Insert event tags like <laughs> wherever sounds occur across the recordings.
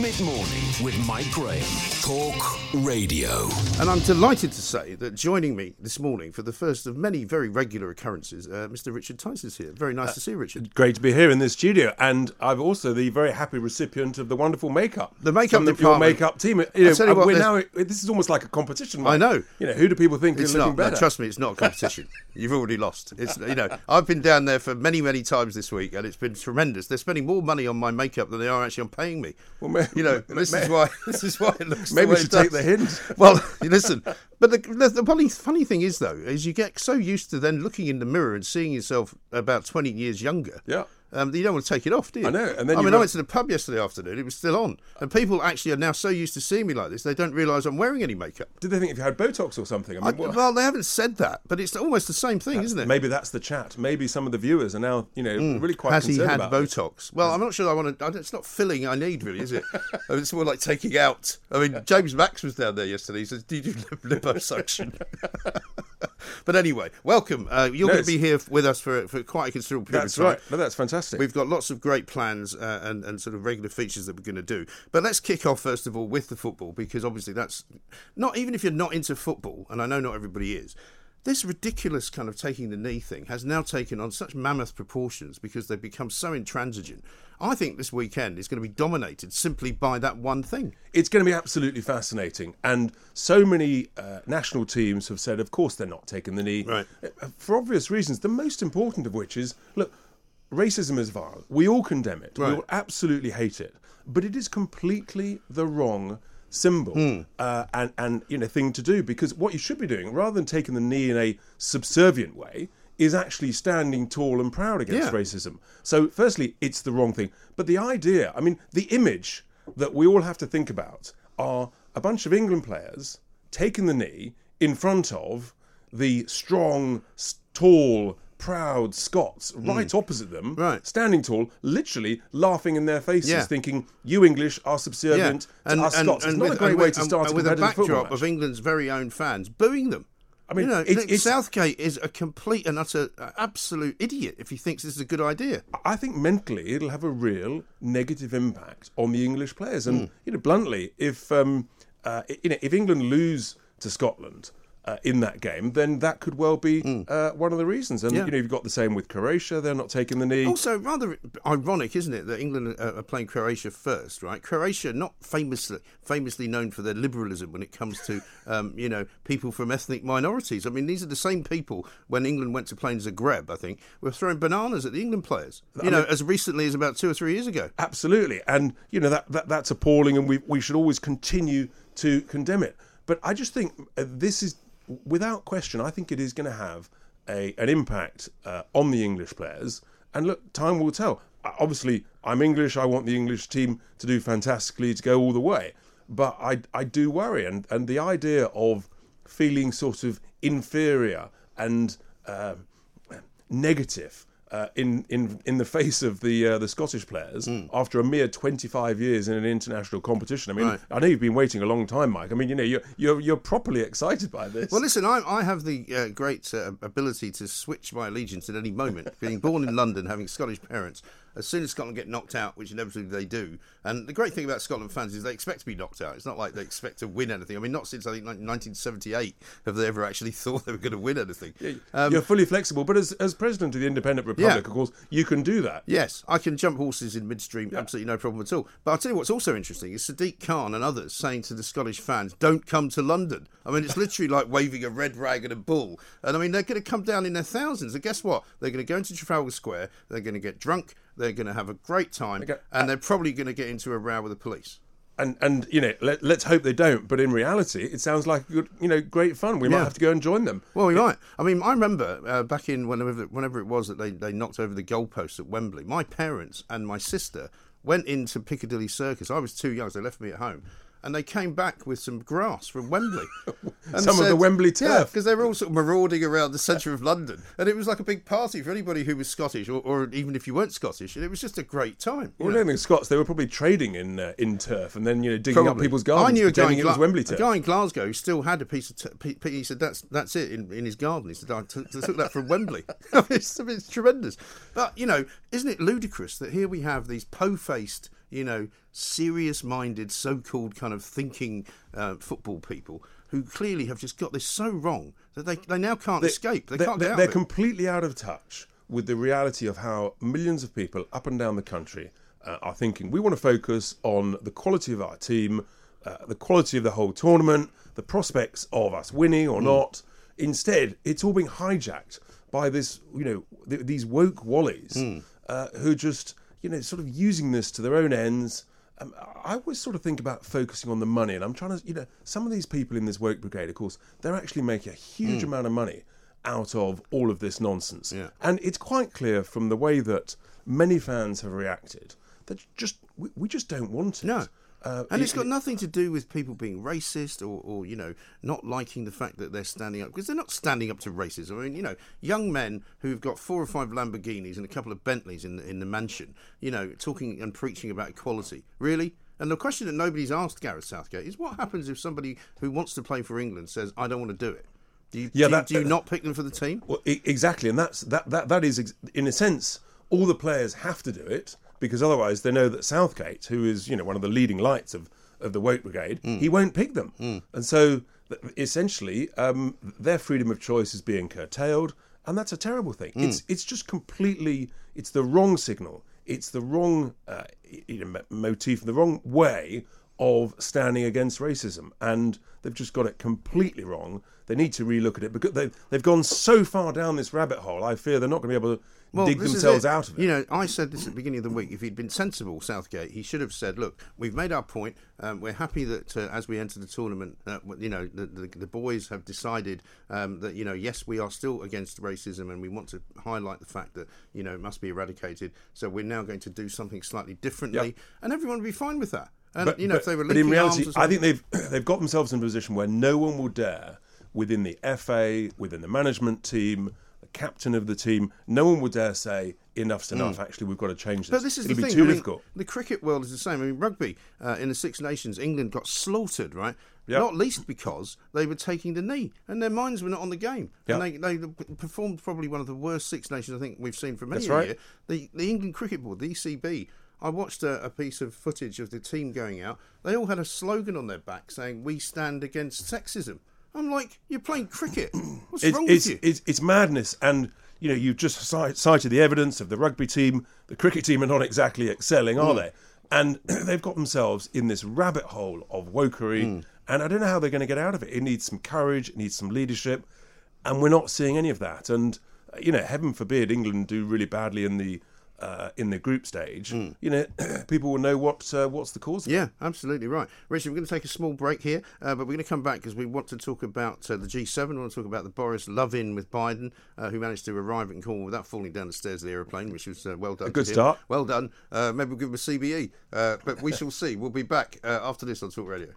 Mid morning with Mike Graham. Talk radio. And I'm delighted to say that joining me this morning for the first of many very regular occurrences, uh, Mr. Richard Tice is here. Very nice to see you, Richard. Great to be here in this studio, and I'm also the very happy recipient of the wonderful makeup. The makeup Some of your department- makeup team. You know, tell you what, we're now. This is almost like a competition. I know. You know, who do people think It's is looking not. No, better? trust me, it's not a competition. <laughs> You've already lost. It's you know, I've been down there for many, many times this week, and it's been tremendous. They're spending more money on my makeup than they are actually on paying me. Well, may- <laughs> you know, <laughs> this is why <laughs> this is why it looks. Maybe the should take the hint. Well, listen, but the, the, the funny, funny thing is though, is you get so used to then looking in the mirror and seeing yourself about twenty years younger. Yeah. Um, you don't want to take it off, do you? I know, and then I mean, I went to the pub yesterday afternoon; it was still on, and people actually are now so used to seeing me like this, they don't realise I'm wearing any makeup. Did they think if you had Botox or something? I I, what- well, they haven't said that, but it's almost the same thing, isn't it? Maybe that's the chat. Maybe some of the viewers are now, you know, really quite. Has he had about it. Botox? Well, I'm not sure I want to. It's not filling I need, really, is it? <laughs> it's more like taking out. I mean, James Max was down there yesterday. He says, "Do you liposuction?" <laughs> but anyway, welcome. Uh, you're No, going to be here with us for for quite a considerable period That's of time. right. No, that's fantastic. We've got lots of great plans uh, and, and sort of regular features that we're going to do. But let's kick off, first of all, with the football, because obviously that's not, even if you're not into football, and I know not everybody is, this ridiculous kind of taking the knee thing has now taken on such mammoth proportions because they've become so intransigent. I think this weekend is going to be dominated simply by that one thing. it's going to be absolutely fascinating. And so many uh, national teams have said, of course, they're not taking the knee. Right. Uh, For obvious reasons, the most important of which is look, racism is vile. We all condemn it. We all absolutely hate it. But it is completely the wrong symbol Hmm. uh, and, and you know thing to do because what you should be doing rather than taking the knee in a subservient way is actually standing tall and proud against Yeah. racism so firstly it's the wrong thing but the idea i mean the image that we all have to think about are a bunch of england players taking the knee in front of the strong tall proud scots right opposite them. Right. standing tall literally laughing in their faces Yeah. thinking you english are subservient to us scots it's not a great way with- to and- start and with a backdrop of England's very own fans booing them. I mean, you know, Nick it's- Southgate is a complete and utter uh, absolute idiot if he thinks this is a good idea. I think mentally it'll have a real negative impact on the English players. And you know, bluntly, if um, uh, you know, if England lose to Scotland uh, in that game, then that could well be uh, one of the reasons. And. Yeah. you know, you've got the same with Croatia; they're not taking the knee. Also, rather ironic, isn't it, that England are are playing Croatia first, right? Croatia, not famously famously known for their liberalism when it comes to, <laughs> um, you know, people from ethnic minorities. I mean, these are the same people when England went to play in Zagreb. I think were throwing bananas at the England players. You know, as recently as about two or three years ago. Absolutely, and you know that, that that's appalling, and we we should always continue to condemn it. But I just think uh, this is, without question, I think it is going to have a an impact uh, on the English players. And look, time will tell. Obviously, I'm English. I want the English team to do fantastically to go all the way. But I I do worry, and and the idea of feeling sort of inferior and uh, negative uh, in in in the face of the uh, the Scottish players after a mere 25 years in an international competition. I mean. Right. I know you've been waiting a long time, Mike. I mean, you know, you're you're, you're properly excited by this. Well, listen, I, I have the uh, great uh, ability to switch my allegiance at any moment. Being born in London, having Scottish parents, as soon as Scotland get knocked out, which inevitably they do, and the great thing about Scotland fans is they expect to be knocked out. It's not like they expect to win anything. I mean, not since I think 1978 have they ever actually <laughs> thought they were going to win anything. Um, You're fully flexible, but as, as president of the Independent Republic, Yeah. of course, you can do that. Yes, I can jump horses in midstream, absolutely no problem at all. But I'll tell you what's also interesting is Sadiq Khan and others saying to the Scottish fans, don't come to London. I mean, it's literally like waving a red rag at a bull. And I mean, they're going to come down in their thousands. And guess what? They're going to go into Trafalgar Square, they're going to get drunk, they're going to have a great time, Okay. and they're probably going to get into a row with the police. And and you know, let, let's hope they don't. But in reality, it sounds like good, you know, great fun. We might have to go and join them. Well, we might. I mean, I remember uh, back in whenever whenever it was that they, they knocked over the goalposts at Wembley. My parents and my sister went into Piccadilly Circus. I was too young, so they left me at home. And they came back with some grass from Wembley. <laughs> And Some of the Wembley turf. because they were all sort of marauding around the centre of <laughs> London. And it was like a big party for anybody who was Scottish, or, or even if you weren't Scottish. And it was just a great time. Well, I know. don't think Scots. They were probably trading in uh, in turf and then you know digging up people's gardens. I knew a guy, in it was Gla- Wembley a guy in Glasgow who still had a piece of. T- p- p- he said, "That's that's it." In, in his garden, he said, "I took, I took that from Wembley." <laughs> it's, it's tremendous, but you know, isn't it ludicrous that here we have these po-faced, you know, serious-minded, so-called kind of thinking uh, football people who clearly have just got this so wrong that they they now can't escape. They they're, can't they're, get out they're of it. completely out of touch with the reality of how millions of people up and down the country uh, are thinking. We want to focus on the quality of our team, uh, the quality of the whole tournament, the prospects of us winning or not. Instead, it's all being hijacked by this, you know, th- these woke wallies Hmm. uh, who just, you know, sort of using this to their own ends. Um, I always sort of think about focusing on the money, and I'm trying to, you know, some of these people in this woke brigade, of course, they're actually making a huge amount of money out of all of this nonsense. Yeah. And it's quite clear from the way that many fans have reacted that just we, we just don't want it. No. Uh, and it- it's got nothing to do with people being racist or, or, you know, not liking the fact that they're standing up because they're not standing up to racism. I mean, you know, young men who've got four or five Lamborghinis and a couple of Bentleys in the, in the mansion, you know, talking and preaching about equality. Really? And the question that nobody's asked Gareth Southgate is what happens if somebody who wants to play for England says, I don't want to do it? Do you, Yeah, do, you- do you not pick them for the team? Well, exactly, and that's that. That that is, in a sense, all the players have to do it because otherwise they know that Southgate, who is you know one of the leading lights of of the woke brigade, he won't pick them, and so essentially um, their freedom of choice is being curtailed, and that's a terrible thing. It's it's just completely it's the wrong signal. It's the wrong uh, you know, motif, the wrong way of standing against racism, and they've just got it completely wrong. They need to relook at it because they've they've gone so far down this rabbit hole. I fear they're not going to be able to dig themselves out of it. You know, I said this at the beginning of the week. If he'd been sensible, Southgate, he should have said, "Look, we've made our point. Um, we're happy that uh, as we enter the tournament, uh, you know, the, the, the boys have decided um, that you know, yes, we are still against racism, and we want to highlight the fact that you know it must be eradicated. So we're now going to do something slightly differently, Yep. and everyone would be fine with that. And but, you know, but- if they were but in reality, I think they've <clears throat> they've got themselves in a position where no one will dare, within the FA, within the management team, the captain of the team, no one would dare say enough's enough. Actually, we've got to change this. But this is It'll the be thing. too I mean, difficult. the cricket world is the same. I mean, rugby uh, in the Six Nations, England got slaughtered, right? Yep. Not least because they were taking the knee and their minds were not on the game. Yep. And they, they performed probably one of the worst Six Nations I think we've seen for many That's right. year. The, the England Cricket Board, the ECB. I watched a, a piece of footage of the team going out. They all had a slogan on their back saying, "We stand against sexism." I'm like, you're playing cricket. <clears throat> What's it's, wrong it's, with you? it's, it's madness. And, you know, you've just cited the evidence of the rugby team. The cricket team are not exactly excelling, are they? And <clears throat> they've got themselves in this rabbit hole of wokery. Hmm. And I don't know how they're going to get out of it. It needs some courage, it needs some leadership. And we're not seeing any of that. And, you know, heaven forbid England do really badly in the. Uh, in the group stage, you know, <clears throat> people will know what uh, what's the cause. of it. Yeah, absolutely right. Richard, we're going to take a small break here, uh, but we're going to come back because we want to talk about uh, the G7. We want to talk about the Boris Love-in with Biden, uh, who managed to arrive in Cornwall without falling down the stairs of the aeroplane, which was uh, well done. A good start. Well done. Uh, maybe we'll give him a CBE, uh, but we shall see. We'll be back uh, after this on Talk Radio.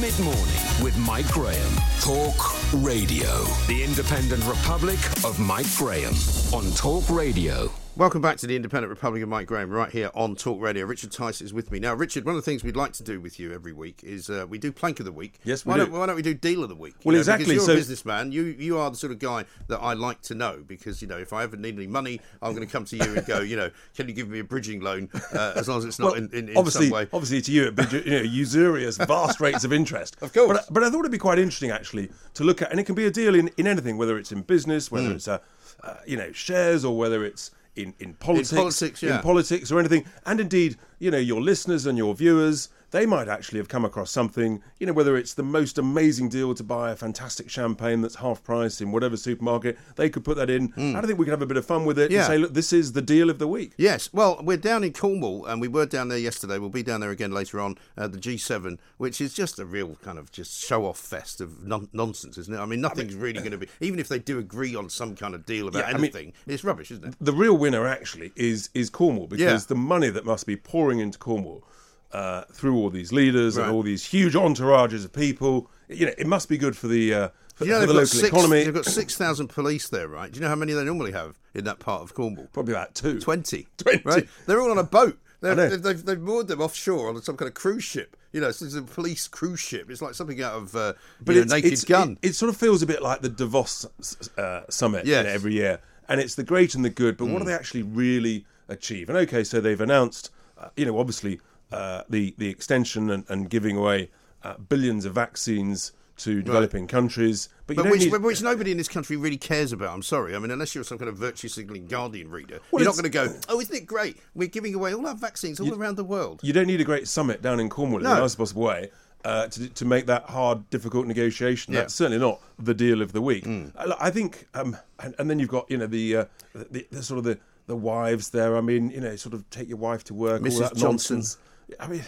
Mid morning with Mike Graham. Talk Radio. The Independent Republic of Mike Graham on Talk Radio. Welcome back to the Independent Republic of Mike Graham, right here on Talk Radio. Richard Tice is with me now. Richard, one of the things we'd like to do with you every week is uh, we do Plank of the Week. Yes, we why do. Don't, why don't we do Deal of the Week? Well, You know, exactly, Because you're so- a businessman. You you are the sort of guy that I like to know because you know if I ever need any money, I'm going to come to you and go, you know, can you give me a bridging loan uh, as long as it's not in, in, in obviously, some way. obviously to you, it'd be you know, usurious, vast rates of interest. <laughs> Of course. But, but I thought it'd be quite interesting actually to look at, and it can be a deal in, in anything, whether it's in business, whether it's uh, uh, you know shares, or whether it's in, in politics, politics, yeah. in politics or anything. And indeed, you know, your listeners and your viewers, they might actually have come across something, you know, whether it's the most amazing deal to buy a fantastic champagne that's half price in whatever supermarket, they could put that in. I don't think we can have a bit of fun with it. Yeah. and say, look, this is the deal of the week. Yes, well, we're down in Cornwall, and we were down there yesterday. We'll be down there again later on. Uh, the G7, which is just a real kind of just show-off fest of non- nonsense, isn't it? I mean, nothing's really <laughs> going to be. Even if they do agree on some kind of deal about Yeah, I mean- anything, it's rubbish, isn't it? the real winner actually is is Cornwall because Yeah. the money that must be pouring into Cornwall uh, through all these leaders Right. and all these huge entourages of people, you know, it must be good for the uh, for, You know, for the local six, economy. They've got six thousand police there, right? Do you know how many they normally have in that part of Cornwall? Probably about two. 20. <laughs> 20. Right? They're all on a boat. They're, I know. they've, they've, they've moored them offshore on some kind of cruise ship. You know, it's a police cruise ship. It's like something out of uh, But you know, Naked it's, Gun. It, it sort of feels a bit like the Davos uh, summit you know, every year, and it's the great and the good. But Mm. what do they actually really achieve? And okay, so they've announced, uh, you know, obviously uh, the the extension and, and giving away uh, billions of vaccines to developing countries, but you But which, need. which nobody in this country really cares about. I'm sorry. I mean, unless you're some kind of virtue signalling Guardian reader, Well, you're not going to go, oh, isn't it great? We're giving away all our vaccines all around the world. you don't need a great summit down in Cornwall in the nicest possible way uh, to, to make that hard, difficult negotiation. Yeah. That's certainly not the deal of the week. Mm. I, I think, um, and, and then you've got you know the, uh, the, the sort of the, the wives there. I mean, you know, sort of take your wife to work. all Mrs. that Johnson. nonsense. I mean,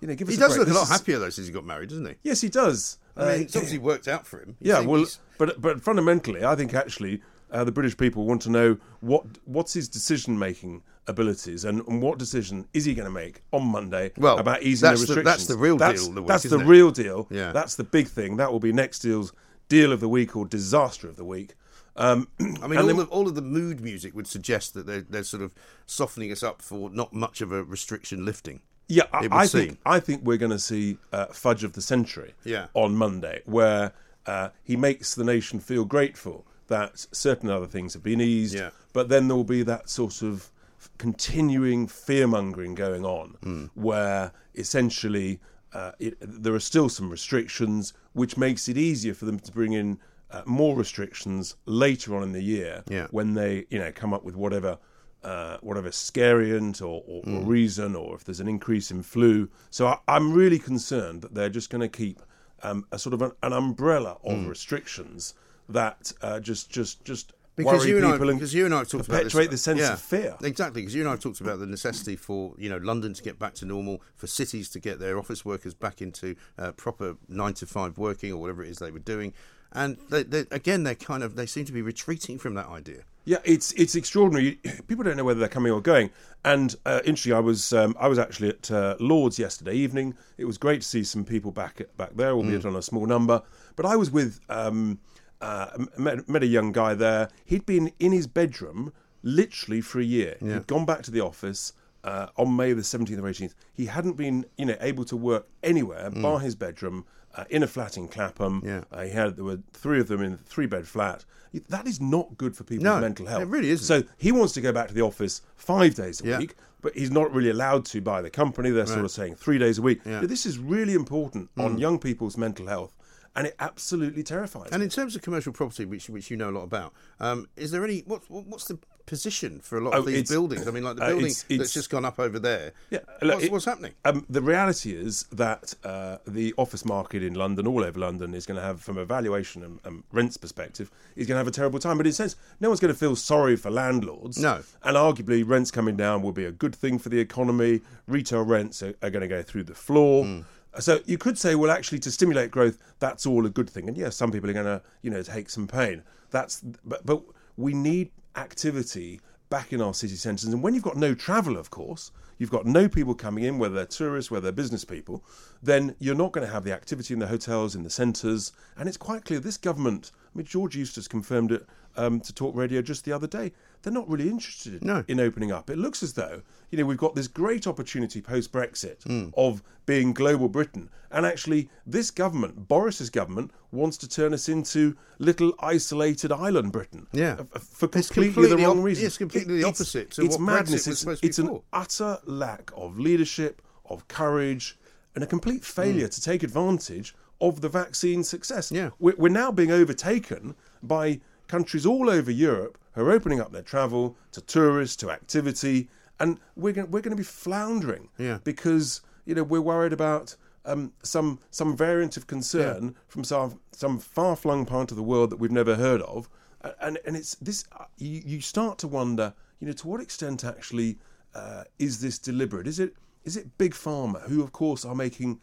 you know, give us He does break. look a lot is- happier, though, since he got married, doesn't he? Yes, he does. I mean, Uh, it's obviously worked out for him. You yeah, well, he's- but but fundamentally, I think actually uh, the British people want to know what what's his decision making abilities and, and what decision is he going to make on Monday Well, about easing the the- restrictions. that's the real That's- deal the week, That's the it? real deal. Yeah. that's the big thing. That will be next deal's deal of the week or disaster of the week. Um, <clears throat> I mean, all, then- of, all of the mood music would suggest that they're, they're sort of softening us up for not much of a restriction lifting. Yeah, I, I think I think we're going to see uh, fudge of the century Yeah. on Monday, where uh, he makes the nation feel grateful that certain other things have been eased, Yeah. but then there will be that sort of continuing fear mongering going on, Hmm. where essentially uh, it, there are still some restrictions, which makes it easier for them to bring in uh, more restrictions later on in the year Yeah. when they you know come up with whatever uh, whatever scariant or, or, Mm. or reason or if there's an increase in flu. So I, I'm really concerned that they're just going to keep um, a sort of an, an umbrella of restrictions that uh, just just just Mm. Because worry you, and I, people and because you and I have talked about this, perpetuate the sense yeah, of fear. Exactly, because you and I have talked about the necessity for you know London to get back to normal, for cities to get their office workers back into uh, proper nine to five working or whatever it is they were doing, and they, they, again they're kind of they seem to be retreating from that idea. Yeah, it's it's extraordinary. <clears throat> People don't know whether they're coming or going. And uh, interesting, I was um, I was actually at uh, Lords yesterday evening. It was great to see some people back back there, albeit on a small number. But I was with um, uh, met, met a young guy there. He'd been in his bedroom literally for a year. He'd gone back to the office. Uh, on May the 17th or 18th, he hadn't been, you know, able to work anywhere bar his bedroom uh, in a flat in Clapham. Yeah. Uh, he had there were three of them in a three bed flat. That is not good for people's No, mental health. it really isn't. So he wants to go back to the office five days a Yeah. week, but he's not really allowed to by the company. They're sort of saying three days a week. Yeah. Mm. This is really important on young people's mental health, and it absolutely terrifies And me. in terms of commercial property, which which you know a lot about, um, is there any what what's the position for a lot Oh, of these buildings? I mean, like the uh, building it's- that's just gone up over there. Yeah, look, what's, it- what's happening? Um, the reality is that uh, the office market in London, all over London, is going to have, from a valuation and, rents perspective, is going to have a terrible time. But in a sense, no one's going to feel sorry for landlords. No. And arguably, rents coming down will be a good thing for the economy. Retail rents are, are going to go through the floor. Mm. So you could say, well, actually, to stimulate growth, that's all a good thing. And yes, some people are going to, you know, take some pain. That's, but, but we need activity back in our city centres. And when you've got no travel, of course, you've got no people coming in, whether they're tourists, whether they're business people, then you're not going to have the activity in the hotels, in the centres. And it's quite clear this government I mean, George Eustice confirmed it um, to Talk Radio just the other day. They're not really interested No. in opening up. It looks as though you know we've got this great opportunity post Brexit Hmm. of being global Britain, and actually this government, Boris's government, wants to turn us into little isolated island Britain. Yeah. Uh, for It's completely, completely the wrong op- reason. it's completely the opposite to it's what madness. It's, supposed to be it's an for. utter lack of leadership, of courage, and a complete failure to take advantage of the vaccine success. Hmm. Yeah. We're, we're now being overtaken by countries all over Europe are opening up their travel to tourists, to activity, and we're going, we're going to be floundering Yeah. because you know we're worried about um, some some variant of concern from some some far flung part of the world that we've never heard of, and and it's this uh, you, you start to wonder you know to what extent actually uh, is this deliberate? Is it is it big pharma who of course are making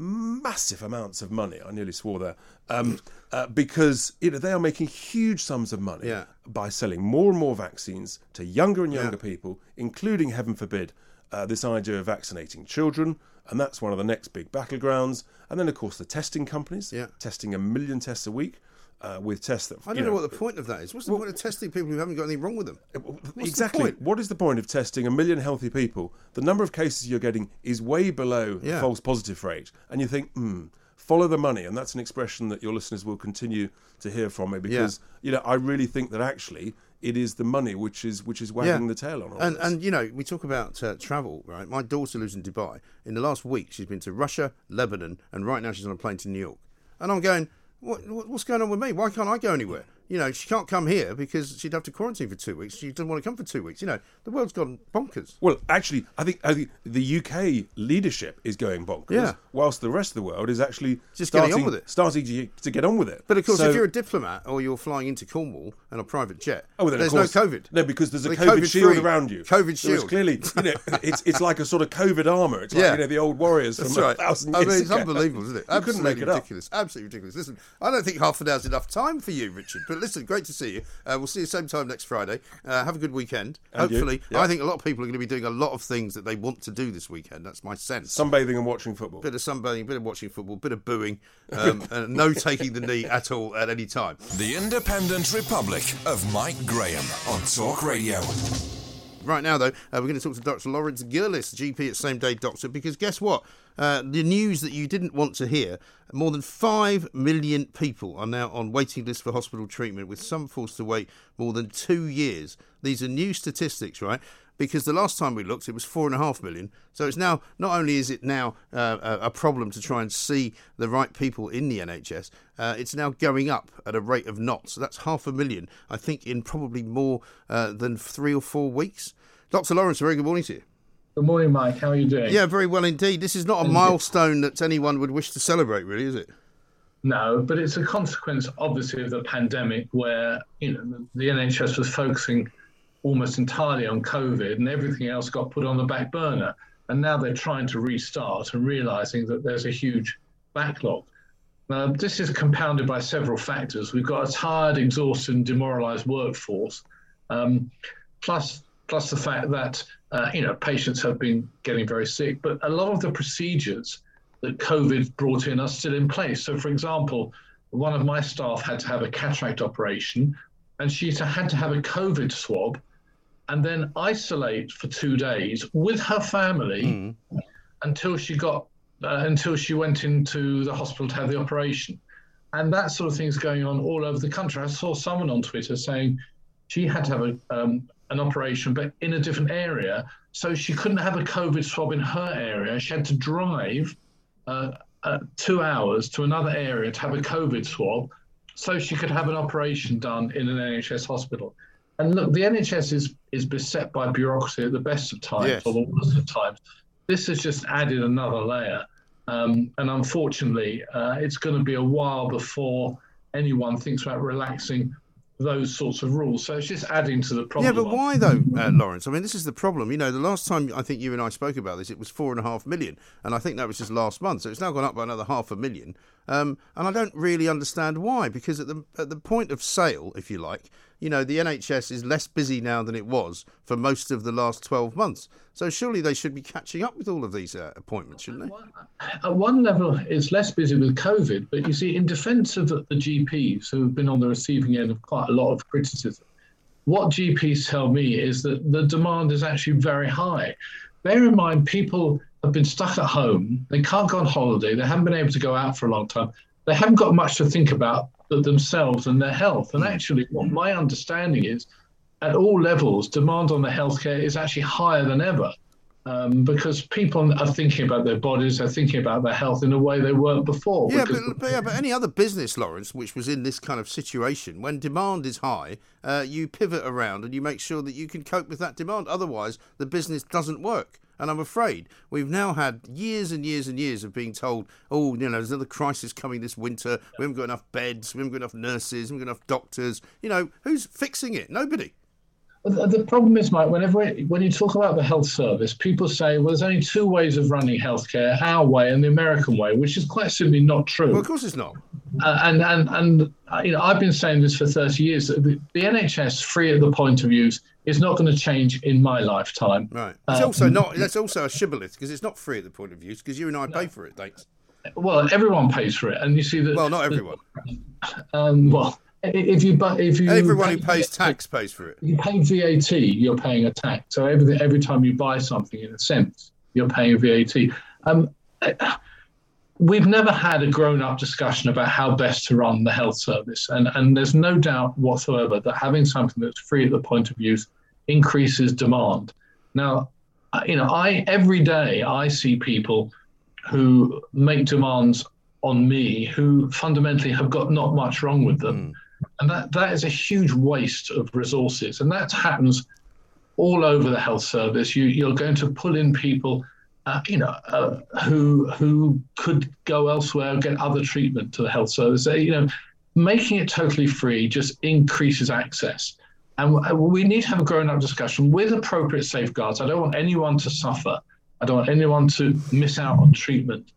massive amounts of money. I nearly swore there um, uh, because you know they are making huge sums of money Yeah. by selling more and more vaccines to younger and younger people, including, heaven forbid, uh, this idea of vaccinating children. And that's one of the next big battlegrounds. And then, of course, the testing companies, Yeah. testing a million tests a week uh, with tests that I don't know, what the point of that is. What's the point of testing people who haven't got anything wrong with them? What's the exactly. point? What is the point of testing a million healthy people? The number of cases you're getting is way below the false positive rate, and you think, hmm, follow the money, and that's an expression that your listeners will continue to hear from me because you know I really think that actually it is the money which is which is wagging the tail on all and this. and you know we talk about uh, travel, right? My daughter lives in Dubai. In the last week, she's been to Russia, Lebanon, and right now she's on a plane to New York. And I'm going, what, what what's going on with me? Why can't I go anywhere? You know, she can't come here because she'd have to quarantine for two weeks. She doesn't want to come for two weeks. You know, the world's gone bonkers. Well, actually, I think, I think the UK leadership is going bonkers, Yeah. whilst the rest of the world is actually Just getting starting, on with it. starting to, to get on with it. But of course, So- if you're a diplomat or you're flying into Cornwall on a private jet, Oh, well, there's course, no COVID. No, because there's a The COVID, shield around you. COVID shield. clearly, you know, <laughs> it's it's like a sort of COVID armor. It's like Yeah. you know the old warriors That's from right. a thousand I years mean, it's ago. unbelievable, isn't it? You couldn't make Absolutely it up. ridiculous. Absolutely ridiculous. Listen, I don't think half an hour's enough time for you, Richard. But listen, great to see you. Uh, we'll see you same time next Friday. Uh, have a good weekend. And. Hopefully, Yeah. I think a lot of people are going to be doing a lot of things that they want to do this weekend. That's my sense. Sunbathing and watching football. bit of sunbathing, bit of watching football, bit of booing, um, <laughs> and no taking the knee at all at any time. The Independent Republic of Mike Graham on Talk Radio. Right now, though, uh, we're going to talk to Dr. Laurence Gerlis, GP at Same Day Doctor, because guess what? Uh, the news that you didn't want to hear more than 5 million people are now on waiting lists for hospital treatment, with some forced to wait more than two years. These are new statistics, right? Because the last time we looked, it was four and a half million. So it's now not only is it now uh, a, problem to try and see the right people in the NHS, uh, it's now going up at a rate of knots. So that's half a million, I think, in probably more uh, than three or four weeks. Dr. Laurence, a very good morning to you. Good morning, Mike. How are you doing? Yeah, very well indeed. This is not a milestone that anyone would wish to celebrate, really, is it? No, but it's a consequence, obviously, of the pandemic, where you know the NHS was focusing almost entirely on COVID, and everything else got put on the back burner. And now they're trying to restart and realizing that there's a huge backlog. Now, this is compounded by several factors. We've got a tired, exhausted, and demoralized workforce, um, plus plus the fact that uh, you know patients have been getting very sick, but a lot of the procedures that COVID brought in are still in place. So, for example, one of my staff had to have a cataract operation, and she had to have a COVID swab, and then isolate for two days with her family until she got uh, until she went into the hospital to have the operation. And that sort of thing is going on all over the country. I saw someone on Twitter saying she had to have a, um, an operation, but in a different area. So she couldn't have a COVID swab in her area. She had to drive uh, uh, two hours to another area to have a COVID swab so she could have an operation done in an NHS hospital. And look, the NHS is, is beset by bureaucracy at the best of times Yes. or the worst of times. This has just added another layer. Um, and unfortunately, uh, it's going to be a while before anyone thinks about relaxing those sorts of rules. So it's just adding to the problem. Yeah, but why though, uh, Laurence? I mean, this is the problem. You know, the last time I think you and I spoke about this, it was four and a half million, and I think that was just last month. So it's now gone up by another half a million. Um, and I don't really understand why, because at the at the point of sale, if you like, you know, the NHS is less busy now than it was for most of the last 12 months. So surely they should be catching up with all of these uh, appointments, shouldn't they? At one level, it's less busy with COVID, but you see, in defence of the, the GPs who have been on the receiving end of quite a lot of criticism, what GPs tell me is that the demand is actually very high. Bear in mind, people have been stuck at home. They can't go on holiday. They haven't been able to go out for a long time. They haven't got much to think about but themselves and their health. And actually, what my understanding is, at all levels, demand on the healthcare is actually higher than ever. Um, because people are thinking about their bodies, they're thinking about their health in a way they weren't before. Yeah, but, but, yeah, but any other business, Laurence, which was in this kind of situation, when demand is high, uh, you pivot around and you make sure that you can cope with that demand. Otherwise, the business doesn't work. And I'm afraid we've now had years and years and years of being told, oh, you know, there's another crisis coming this winter. We haven't got enough beds. We haven't got enough nurses. We haven't got enough doctors. You know, who's fixing it? Nobody. The problem is, Mike, whenever when you talk about the health service, people say, well, there's only two ways of running healthcare, our way and the American way, which is quite simply not true. Well, of course it's not. Uh, and, and, and uh, you know, I've been saying this for 30 years. The, the NHS, free at the point of use, is not going to change in my lifetime. Right. It's um, also not, that's also a shibboleth because it's not free at the point of use because you and I no. pay for it, thanks. Well, everyone pays for it. And you see that. Well, not everyone. The, <laughs> um, well, if you but if you everyone who pays tax pays for it. You pay VAT, you're paying a tax. So every every time you buy something, in a sense, you're paying VAT. Um, we've never had a grown-up discussion about how best to run the health service, and and there's no doubt whatsoever that having something that's free at the point of use increases demand. Now, you know, I every day I see people who make demands on me who fundamentally have got not much wrong with them. Mm and that, that is a huge waste of resources. And that happens all over the health service. You, you're going to pull in people, uh, you know, uh, who who could go elsewhere get other treatment to the health service. Uh, you know, making it totally free just increases access. And we need to have a grown-up discussion with appropriate safeguards. I don't want anyone to suffer. I don't want anyone to miss out on treatment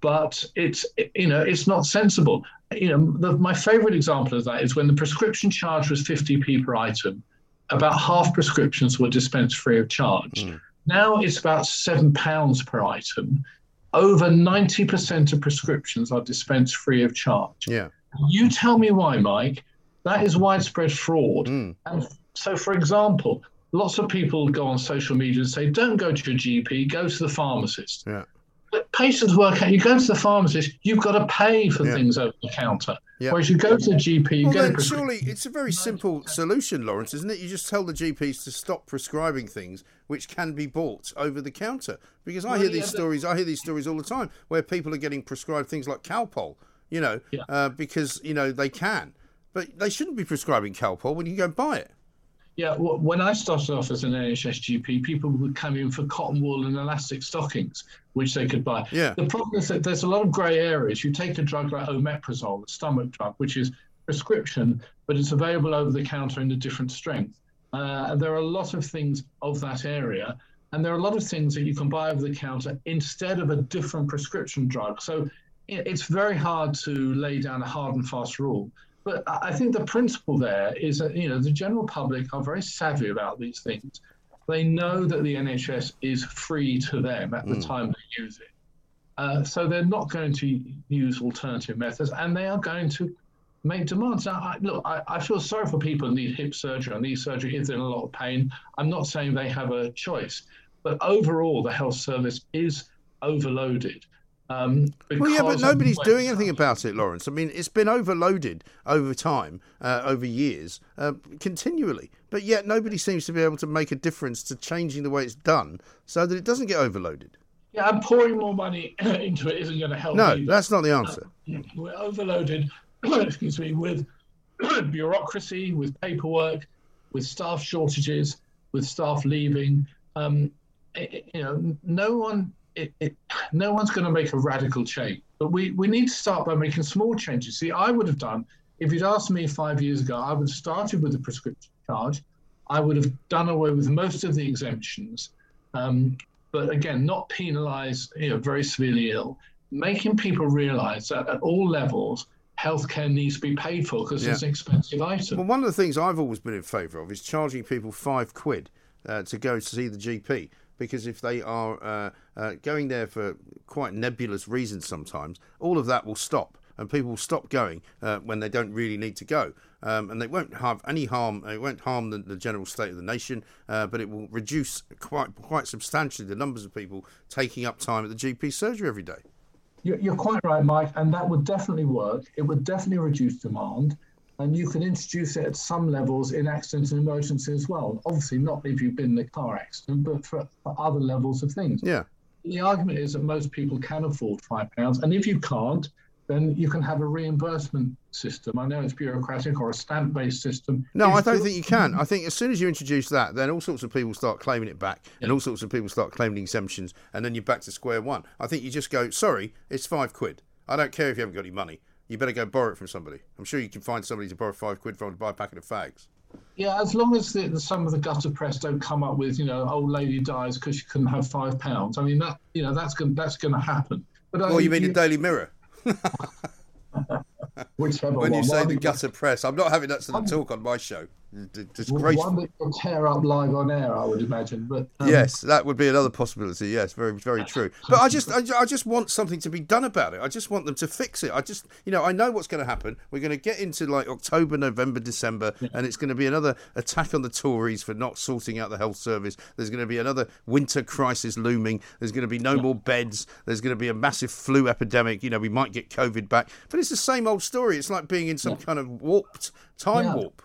but it's you know it's not sensible. You know, the, my favourite example of that is when the prescription charge was 50p per item. About half prescriptions were dispensed free of charge. Mm. Now it's about seven pounds per item. Over 90% of prescriptions are dispensed free of charge. Yeah. You tell me why, Mike. That is widespread fraud. Mm. And so, for example, lots of people go on social media and say, don't go to your GP, go to the pharmacist. Yeah patients work out. You go to the pharmacist, you've got to pay for yeah. things over the counter. Yeah. Whereas you go to the GP, you well, get then surely it's a very simple solution, Laurence, isn't it? You just tell the GPs to stop prescribing things which can be bought over the counter. Because I well, hear these yeah, stories, I hear these stories all the time where people are getting prescribed things like Calpol, you know, uh, because you know they can, but they shouldn't be prescribing Calpol when you go buy it. Yeah, when I started off as an NHS GP, people would come in for cotton wool and elastic stockings, which they could buy. Yeah. The problem is that there's a lot of grey areas. You take a drug like omeprazole, a stomach drug, which is prescription, but it's available over the counter in a different strength. Uh, there are a lot of things of that area, and there are a lot of things that you can buy over the counter instead of a different prescription drug. So it's very hard to lay down a hard and fast rule. But I think the principle there is that you know the general public are very savvy about these things. They know that the NHS is free to them at the mm. time they use it. Uh, so they're not going to use alternative methods, and they are going to make demands. Now, I, look, I, I, feel sorry for people who need hip surgery and knee surgery if they're in a lot of pain. I'm not saying they have a choice, but overall, the health service is overloaded. Um, well, yeah, but nobody's doing anything about it, Laurence. I mean, it's been overloaded over time, uh, over years, uh, continually. But yet, nobody seems to be able to make a difference to changing the way it's done so that it doesn't get overloaded. Yeah, and pouring more money <coughs> into it isn't going to help. No, either. that's not the answer. Uh, <clears throat> we're overloaded, <coughs> excuse me, with <coughs> bureaucracy, with paperwork, with staff shortages, with staff leaving. Um, you know, no one it, it, no one's going to make a radical change, but we, we need to start by making small changes. See, I would have done, if you'd asked me five years ago, I would have started with the prescription charge. I would have done away with most of the exemptions, um, but again, not penalise you know, very severely ill, making people realise that at all levels, healthcare needs to be paid for because Yeah. it's an expensive item. Well, one of the things I've always been in favour of is charging people five quid uh, to go to see the GP. Because if they are uh, uh, going there for quite nebulous reasons sometimes, all of that will stop. And people will stop going uh, when they don't really need to go. Um, and they won't have any harm, it won't harm the, the general state of the nation, uh, but it will reduce quite, quite substantially the numbers of people taking up time at the GP surgery every day. You're quite right, Mike, and that would definitely work. It would definitely reduce demand, and you can introduce it at some levels in accidents and emergency as well. Obviously, not if you've been in a car accident, but for, for other levels of things. Yeah. The argument is that most people can afford five pounds, and if you can't, then you can have a reimbursement system. I know it's bureaucratic or a stamp-based system. No, I don't think you can. I think as soon as you introduce that, then all sorts of people start claiming it back, and all sorts of people start claiming exemptions, and then you're back to square one. I think you just go, sorry, it's five quid. I don't care if you haven't got any money. You better go borrow it from somebody. I'm sure you can find somebody to borrow five quid from to buy a packet of fags. Yeah, as long as the, some of the gutter press don't come up with, you know, old lady dies because she couldn't have five pounds. I mean, that you know, that's going that's going to happen. But uh, Or you mean the Daily Mirror? <laughs> whichever When you say the gutter press, I'm not having that sort of talk on my show. D- one that will tear up live on air, I would imagine. But um, Yes, that would be another possibility. Yes, very, very true. But I just, I, I just want something to be done about it. I just want them to fix it. I just, you know, I know what's going to happen. We're going to get into like October, November, December, and it's going to be another attack on the Tories for not sorting out the health service. There's going to be another winter crisis looming. There's going to be no more beds. There's going to be a massive flu epidemic. You know, we might get COVID back, but it's the same old story. It's like being in some kind of warped time Yeah. warp.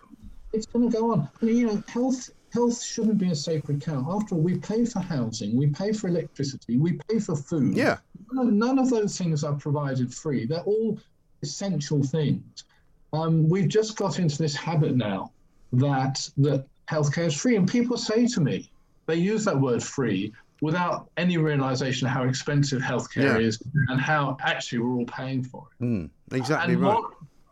It's going to go on. I mean, you know, health health shouldn't be a sacred cow. After all, we pay for housing, we pay for electricity, we pay for food. Yeah. None, of those things are provided free. They're all essential things. Um, we've just got into this habit now that that healthcare is free, and people say to me, they use that word free without any realization of how expensive healthcare Yeah. is and how actually we're all paying for it. Mm, exactly And right.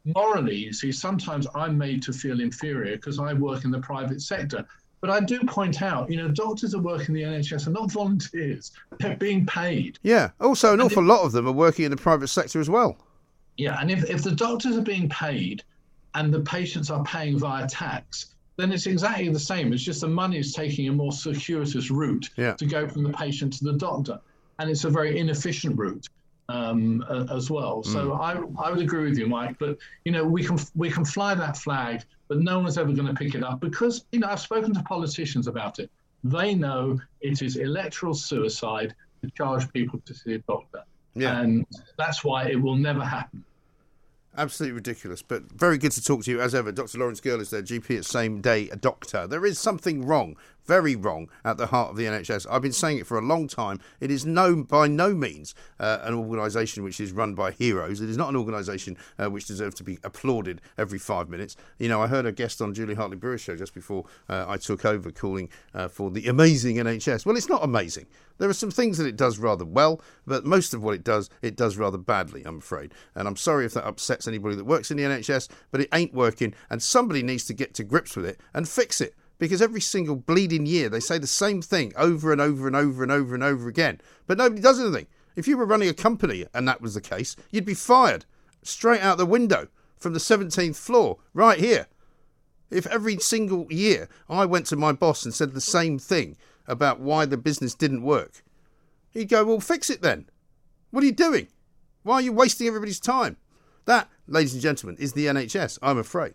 Morally, you see, sometimes I'm made to feel inferior because I work in the private sector. But I do point out, you know, doctors that work in the NHS are not <laughs> volunteers; they're being paid. Yeah. Also, an awful lot of them are working in the private sector as well. Yeah, and if, if the doctors are being paid and the patients are paying via tax, then it's exactly the same. It's just the money is taking a more circuitous route Yeah. to go from the patient to the doctor. And it's a very inefficient route um, as well. So Mm. I, I would agree with you, Mike. But, you know, we can, we can fly that flag, but no one's ever going to pick it up because, you know, I've spoken to politicians about it. They know it is electoral suicide to charge people to see a doctor. Yeah. And that's why it will never happen. Absolutely ridiculous, but very good to talk to you as ever. Dr. Laurence Gerlis there, GP at same day a doctor. There is something wrong, very wrong, at the heart of the NHS. I've been saying it for a long time. It is no, by no means uh, an organisation which is run by heroes. It is not an organisation uh, which deserves to be applauded every five minutes. You know, I heard a guest on Julia Hartley-Brewer's show just before uh, I took over calling uh, for the amazing NHS. Well, it's not amazing. There are some things that it does rather well, but most of what it does, it does rather badly, I'm afraid. And I'm sorry if that upsets anybody that works in the NHS, but it ain't working, and somebody needs to get to grips with it and fix it. Because every single bleeding year they say the same thing over and over and over and over and over again, but nobody does anything. If you were running a company and that was the case, you'd be fired straight out the window from the 17th floor, right here. If every single year I went to my boss and said the same thing about why the business didn't work, he'd go, Well, fix it then. What are you doing? Why are you wasting everybody's time? That, ladies and gentlemen, is the NHS, I'm afraid.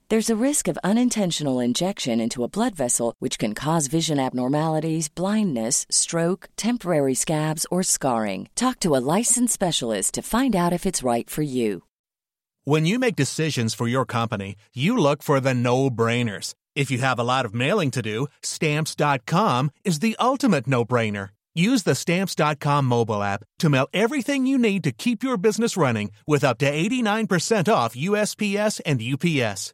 There's a risk of unintentional injection into a blood vessel, which can cause vision abnormalities, blindness, stroke, temporary scabs, or scarring. Talk to a licensed specialist to find out if it's right for you. When you make decisions for your company, you look for the no brainers. If you have a lot of mailing to do, stamps.com is the ultimate no brainer. Use the stamps.com mobile app to mail everything you need to keep your business running with up to 89% off USPS and UPS.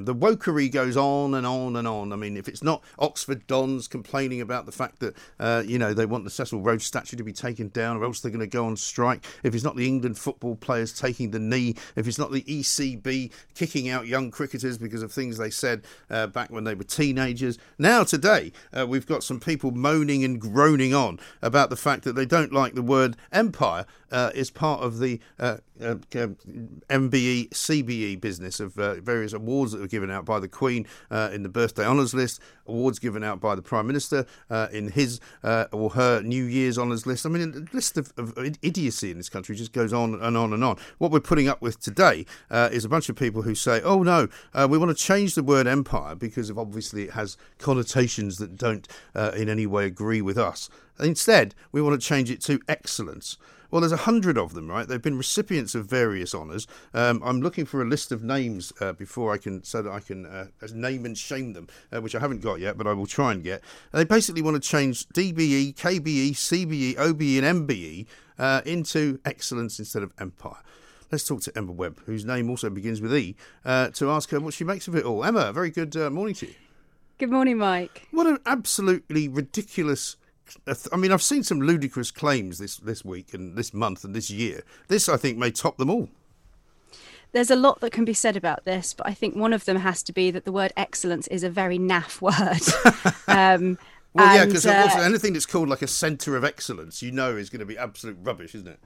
The wokery goes on and on and on. I mean, if it's not Oxford Dons complaining about the fact that, uh, you know, they want the Cecil Rhodes statue to be taken down or else they're going to go on strike, if it's not the England football players taking the knee, if it's not the ECB kicking out young cricketers because of things they said uh, back when they were teenagers, now today uh, we've got some people moaning and groaning on about the fact that they don't like the word empire uh, is part of the uh, uh, MBE, CBE business of uh, various awards that were given out by the Queen uh, in the birthday honours list, awards given out by the Prime Minister uh, in his or her New Year's honours list. I mean, the list of, of, idiocy in this country just goes on and on and on. What we're putting up with today is a bunch of people who say, oh no, we want to change the word empire because of obviously it has connotations that don't in any way agree with us. Instead, we want to change it to excellence. Well, there's a hundred of them, right? They've been recipients of various honours. Um, I'm looking for a list of names uh, before I can, so that I can uh, name and shame them, uh, which I haven't got yet, but I will try and get. And they basically want to change DBE, KBE, CBE, OBE, and MBE uh, into excellence instead of empire. Let's talk to Emma Webb, whose name also begins with E, uh, to ask her what she makes of it all. Emma, very good uh, morning to you. Good morning, Mike. What an absolutely ridiculous I mean, I've seen some ludicrous claims this this week and this month and this year. This, I think, may top them all. There's a lot that can be said about this, but I think one of them has to be that the word excellence is a very naff <laughs> word. <laughs> um, well, yeah, because uh, anything that's called like a centre of excellence, you know, is going to be absolute rubbish, isn't it?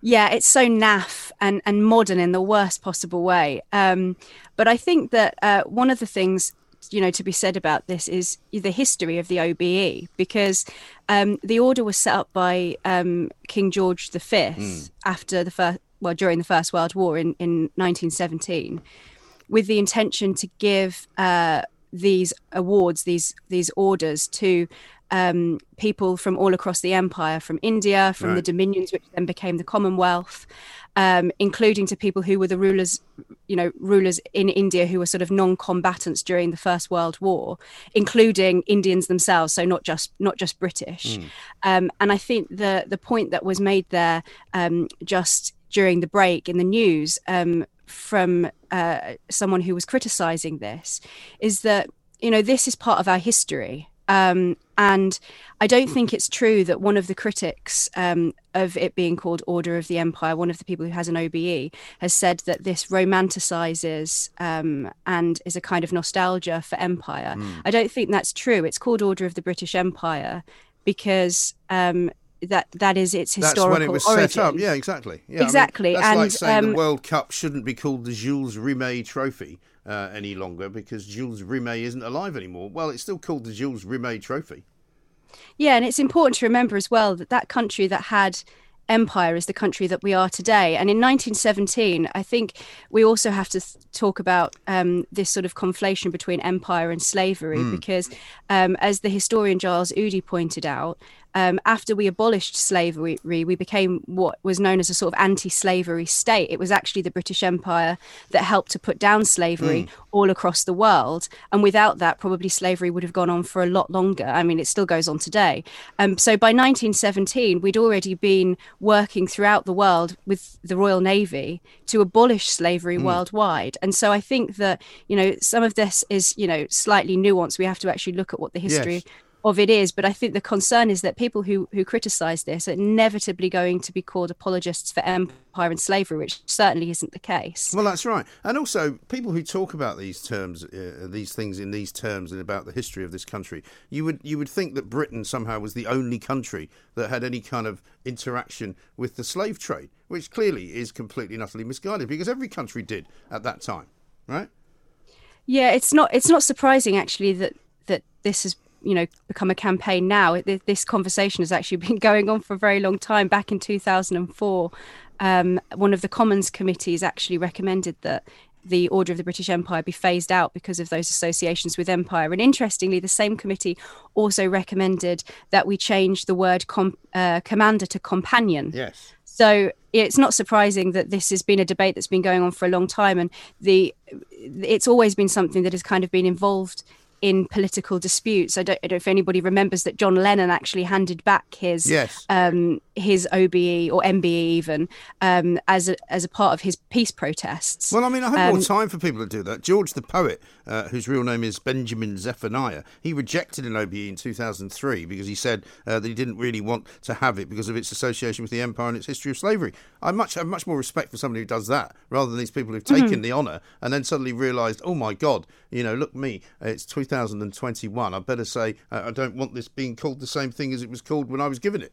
Yeah, it's so naff and, and modern in the worst possible way. Um, but I think that uh, one of the things you know to be said about this is the history of the OBE because um, the order was set up by um, King George V mm. after the first well during the First World War in, in 1917 with the intention to give uh, these awards these these orders to um, people from all across the empire, from India, from right. the dominions, which then became the Commonwealth, um, including to people who were the rulers, you know, rulers in India who were sort of non-combatants during the First World War, including Indians themselves, so not just not just British. Mm. Um, and I think the the point that was made there um, just during the break in the news um, from uh, someone who was criticising this is that you know this is part of our history um, and I don't think it's true that one of the critics um, of it being called Order of the Empire, one of the people who has an OBE, has said that this romanticizes um, and is a kind of nostalgia for empire. Mm. I don't think that's true. It's called Order of the British Empire because um, that that is its historical That's when it was origin. set up. Yeah, exactly. Yeah, exactly. I mean, that's and, like saying um, the World Cup shouldn't be called the Jules Rimet Trophy uh, any longer because Jules Rimet isn't alive anymore. Well, it's still called the Jules Rimet Trophy. Yeah, and it's important to remember as well that that country that had empire is the country that we are today. And in 1917, I think we also have to th- talk about um, this sort of conflation between empire and slavery, mm. because um, as the historian Giles Udy pointed out, um, after we abolished slavery, we became what was known as a sort of anti-slavery state. It was actually the British Empire that helped to put down slavery mm. all across the world, and without that, probably slavery would have gone on for a lot longer. I mean, it still goes on today. Um, so by 1917, we'd already been working throughout the world with the Royal Navy to abolish slavery mm. worldwide, and so I think that you know some of this is you know slightly nuanced. We have to actually look at what the history. Yes of it is. But I think the concern is that people who who criticise this are inevitably going to be called apologists for empire and slavery, which certainly isn't the case. Well, that's right. And also, people who talk about these terms, uh, these things in these terms, and about the history of this country, you would you would think that Britain somehow was the only country that had any kind of interaction with the slave trade, which clearly is completely and utterly misguided because every country did at that time, right? Yeah, it's not it's not surprising actually that that this has you know become a campaign now. This conversation has actually <laughs> been going on for a very long time. Back in 2004 um, one of the commons committees actually recommended that the order of the british empire be phased out because of those associations with empire. And interestingly the same committee also recommended that we change the word com- uh, commander to companion. Yes. So it's not surprising that this has been a debate that's been going on for a long time. And the it's always been something that has kind of been involved in political disputes. I don't, I don't, know if anybody remembers that John Lennon actually handed back his yes. um, his OBE or MBE even um, as a, as a part of his peace protests. Well, I mean, I have um, more time for people to do that. George the poet, uh, whose real name is Benjamin Zephaniah, he rejected an OBE in 2003 because he said uh, that he didn't really want to have it because of its association with the empire and its history of slavery. I much have much more respect for somebody who does that rather than these people who've taken mm-hmm. the honour and then suddenly realised, oh my God, you know, look me, it's 2021. I better say uh, I don't want this being called the same thing as it was called when I was given it.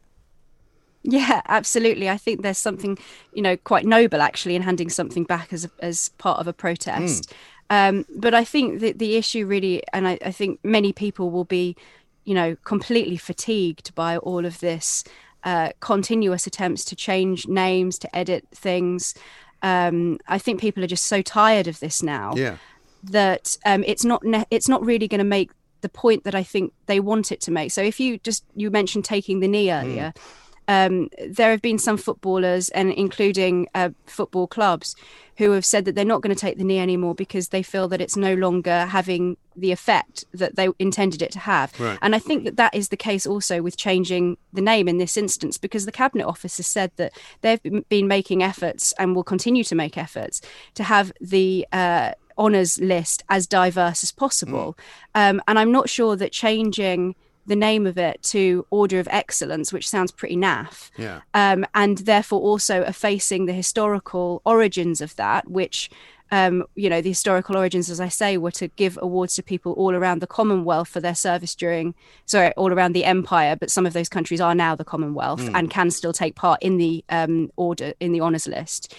Yeah, absolutely. I think there's something, you know, quite noble actually in handing something back as a, as part of a protest. Mm. Um, but I think that the issue really, and I, I, think many people will be, you know, completely fatigued by all of this uh, continuous attempts to change names, to edit things. Um, I think people are just so tired of this now. Yeah that um, it's not ne- it's not really going to make the point that I think they want it to make. So if you just you mentioned taking the knee hmm. earlier, mm. Um, there have been some footballers and including uh, football clubs who have said that they're not going to take the knee anymore because they feel that it's no longer having the effect that they intended it to have. Right. And I think that that is the case also with changing the name in this instance because the cabinet office has said that they've been making efforts and will continue to make efforts to have the uh, honours list as diverse as possible. Mm. Um, and I'm not sure that changing the name of it to Order of Excellence, which sounds pretty naff, yeah. um, and therefore also effacing the historical origins of that, which um, you know, the historical origins, as I say, were to give awards to people all around the Commonwealth for their service during, sorry, all around the Empire. But some of those countries are now the Commonwealth mm. and can still take part in the um, order in the honours list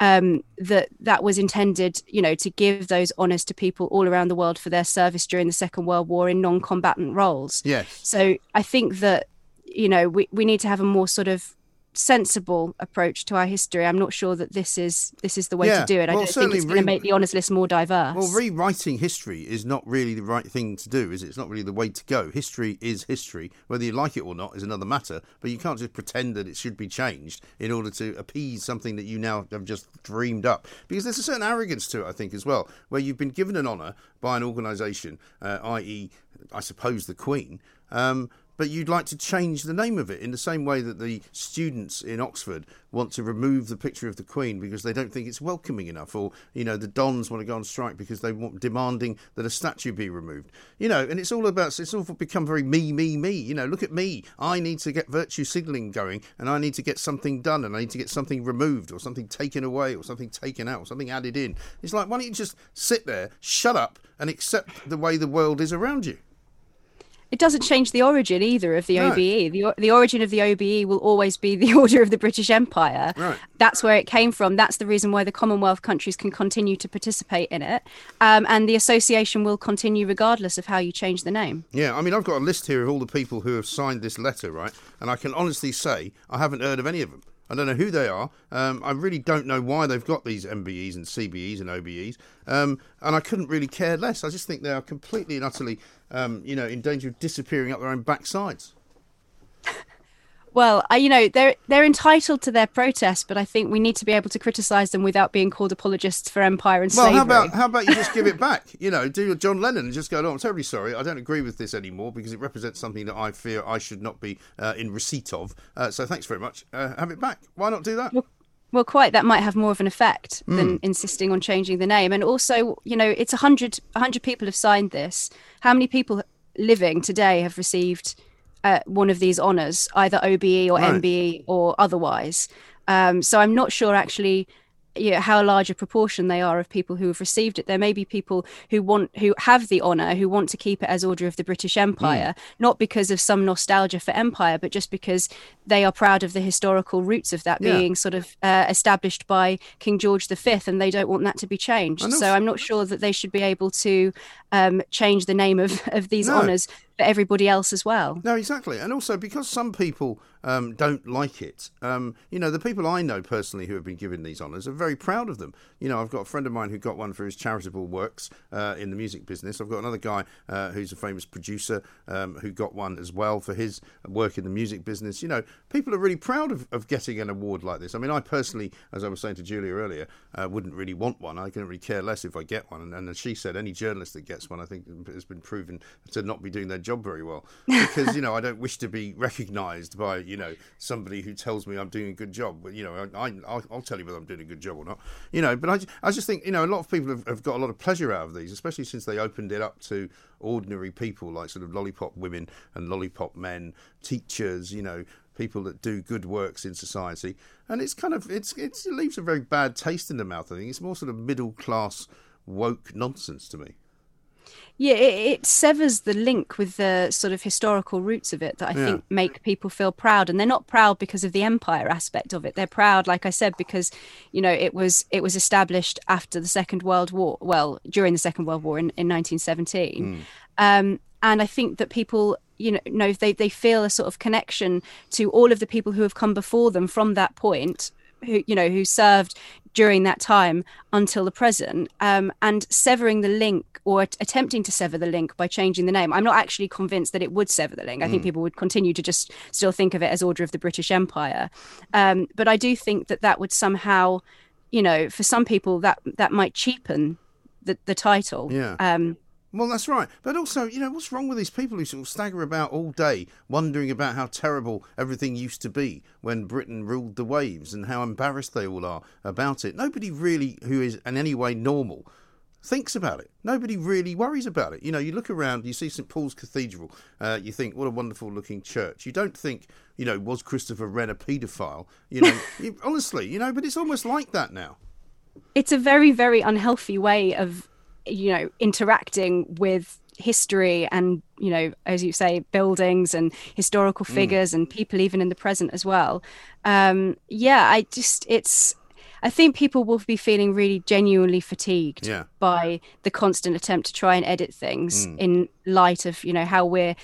um, that that was intended, you know, to give those honours to people all around the world for their service during the Second World War in non-combatant roles. Yes. So I think that you know we, we need to have a more sort of sensible approach to our history. I'm not sure that this is this is the way yeah, to do it. I well, don't think it's going to make the honours list more diverse. Well, rewriting history is not really the right thing to do, is it? It's not really the way to go. History is history. Whether you like it or not is another matter. But you can't just pretend that it should be changed in order to appease something that you now have just dreamed up. Because there's a certain arrogance to it, I think, as well, where you've been given an honour by an organisation, uh, i.e., I suppose the Queen. Um, but you'd like to change the name of it in the same way that the students in Oxford want to remove the picture of the Queen because they don't think it's welcoming enough, or you know the Dons want to go on strike because they want demanding that a statue be removed. You know, and it's all about it's all become very me, me, me. You know, look at me. I need to get virtue signalling going, and I need to get something done, and I need to get something removed, or something taken away, or something taken out, or something added in. It's like why don't you just sit there, shut up, and accept the way the world is around you? It doesn't change the origin either of the no. OBE. The, the origin of the OBE will always be the <laughs> Order of the British Empire. Right. That's where it came from. That's the reason why the Commonwealth countries can continue to participate in it. Um, and the association will continue regardless of how you change the name. Yeah, I mean, I've got a list here of all the people who have signed this letter, right? And I can honestly say I haven't heard of any of them. I don't know who they are. Um, I really don't know why they've got these MBEs and CBEs and OBEs. Um, and I couldn't really care less. I just think they are completely and utterly, um, you know, in danger of disappearing up their own backsides. Well, I, you know, they're they're entitled to their protest, but I think we need to be able to criticise them without being called apologists for empire and well, slavery. Well, how about how about you just give it back? You know, do your John Lennon and just go, "No, I'm terribly sorry. I don't agree with this anymore because it represents something that I fear I should not be uh, in receipt of. Uh, so thanks very much. Uh, have it back. Why not do that?" Well, well, quite. That might have more of an effect than Mm. insisting on changing the name. And also, you know, it's a hundred, a hundred people have signed this. How many people living today have received uh, one of these honours, either OBE or Right. MBE or otherwise? Um, so I'm not sure actually. You know, how large a proportion they are of people who have received it. There may be people who want who have the honour who want to keep it as Order of the British Empire, not because of some nostalgia for empire, but just because they are proud of the historical roots of that Yeah. being sort of uh, established by King George V, and they don't want that to be changed. So I'm not sure that they should be able to um, change the name of, of these No. honours for everybody else as well. No, exactly. And also because some people um, don't like it, um, you know, the people I know personally who have been given these honours are very proud of them. You know, I've got a friend of mine who got one for his charitable works uh, in the music business. I've got another guy uh, who's a famous producer um, who got one as well for his work in the music business. You know, people are really proud of, of getting an award like this. I mean, I personally, as I was saying to Julia earlier, uh, wouldn't really want one. I couldn't really care less if I get one. And, and as she said, any journalist that gets one, I think, has been proven to not be doing their job very well. Because, you know, I don't wish to be recognised by, you know, somebody who tells me I'm doing a good job. But, you know, I, I, I'll tell you whether I'm doing a good job or not. You know, but I, I just think, you know, a lot of people have, have got a lot of pleasure out of these, especially since they opened it up to ordinary people like sort of lollipop women and lollipop men, teachers, you know, people that do good works in society. And it's kind of, it's, it's, it leaves a very bad taste in the mouth, I think. It's more sort of middle class woke nonsense to me. Yeah, it, it severs the link with the sort of historical roots of it that I Yeah. think make people feel proud, and they're not proud because of the empire aspect of it. They're proud, like I said, because you know it was it was established after the Second World War, well during the Second World War in, in 1917, um, and I think that people. You know, know they, they feel a sort of connection to all of the people who have come before them from that point, who you know who served during that time until the present um, and severing the link or at- attempting to sever the link by changing the name i'm not actually convinced that it would sever the link i think Mm. people would continue to just still think of it as order of the british empire um, but i do think that that would somehow you know for some people that that might cheapen the, the title Yeah. um, Well, that's right. But also, you know, what's wrong with these people who sort of stagger about all day wondering about how terrible everything used to be when Britain ruled the waves and how embarrassed they all are about it? Nobody really who is in any way normal thinks about it. Nobody really worries about it. You know, you look around, you see St Paul's Cathedral, uh, you think, what a wonderful looking church. You don't think, you know, was Christopher Wren a paedophile? You know, <laughs> you, honestly, you know, but it's almost like that now. it's a very very unhealthy way of you know interacting with history and you know as you say buildings and historical Mm. figures and people even in the present as well um yeah i just it's i think people will be feeling really genuinely fatigued Yeah. by the constant attempt to try and edit things Mm. in light of you know how we're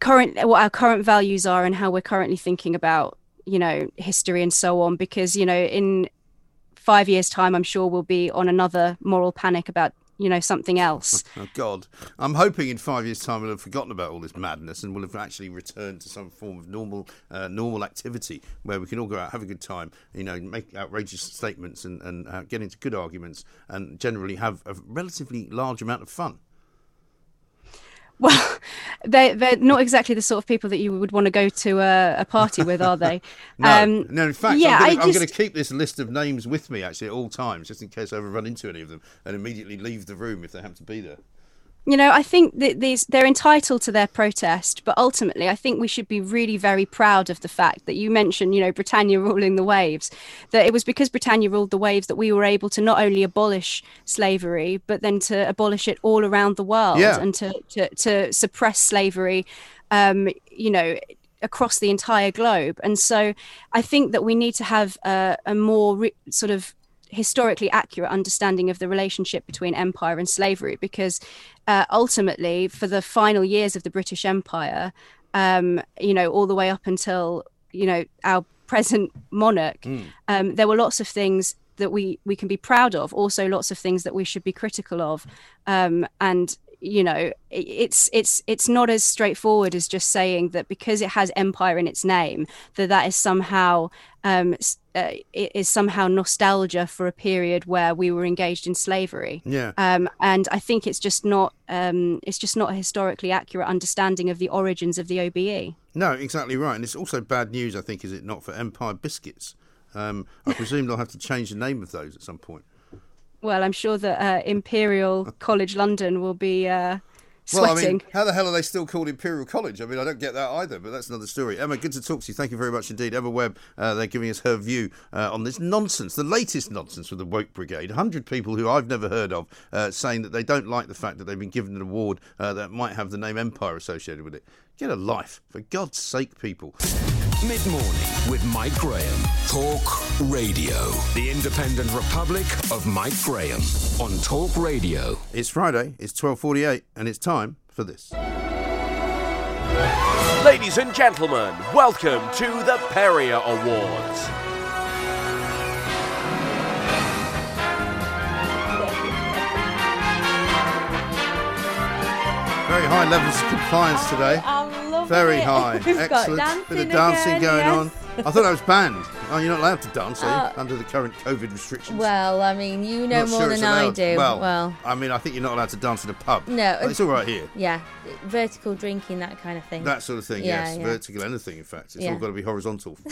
current what our current values are and how we're currently thinking about you know history and so on because you know in five years time i'm sure we'll be on another moral panic about you know something else <laughs> Oh God! I'm hoping in five years' time we'll have forgotten about all this madness and we'll have actually returned to some form of normal, uh, normal activity where we can all go out, have a good time, you know, make outrageous statements and and uh, get into good arguments and generally have a relatively large amount of fun. Well <laughs> they, they're not exactly the sort of people that you would want to go to a, a party with are they <laughs> No, um, no. In fact, yeah I'm going to keep this list of names with me actually at all times, just in case I ever run into any of them, and immediately leave the room if they happen to be there. You know i think that these they're entitled to their protest but ultimately i think we should be really very proud of the fact that you mentioned you know britannia <laughs> ruling the waves that it was because britannia ruled the waves that we were able to not only abolish slavery but then to abolish it all around the world Yeah. and to, to to suppress slavery um you know across the entire globe and so i think that we need to have a, a more re- sort of historically accurate understanding of the relationship between empire and slavery because uh, ultimately for the final years of the british empire um, you know all the way up until you know our present monarch um, there were lots of things that we we can be proud of also lots of things that we should be critical of um, and you know it's it's it's not as straightforward as just saying that because it has empire in its name that that is somehow um, uh, is somehow nostalgia for a period where we were engaged in slavery. Yeah. Um, and I think it's just not um, it's just not a historically accurate understanding of the origins of the OBE. No, exactly right. And it's also bad news, I think, is it not, for Empire Biscuits? Um, I presume they'll have to change the name of those at some point. Well, I'm sure that uh, Imperial College London will be uh, Well, sweating. I mean, how the hell are they still called Imperial College? I mean, I don't get that either, but that's another story. Emma, good to talk to you. Thank you very much indeed. Emma Webb, uh, they're giving us her view uh, on this nonsense, the latest nonsense with the Woke Brigade. 100 people who I've never heard of uh, saying that they don't like the fact that they've been given an award uh, that might have the name Empire associated with it. Get a life, for God's sake, people. Mid morning with Mike Graham. Talk Radio. The Independent Republic of Mike Graham on Talk Radio. It's Friday, it's 12.48, and it's time for this. Ladies and gentlemen, welcome to the Perrier Awards. Very high levels of compliance today. Oh, Very it. high. We've got Excellent. Bit of dancing again, going yes. on. I thought I was banned. Oh, you're not allowed to dance? Uh, Under the current COVID restrictions. Well, I mean, you know more sure than I do. Well, well, I mean, I think you're not allowed to dance in a pub. no, it's all right here. Yeah, vertical drinking, that kind of thing. That sort of thing, Yeah, yes. yeah. Vertical anything, in fact. It's all got to be horizontal. <laughs>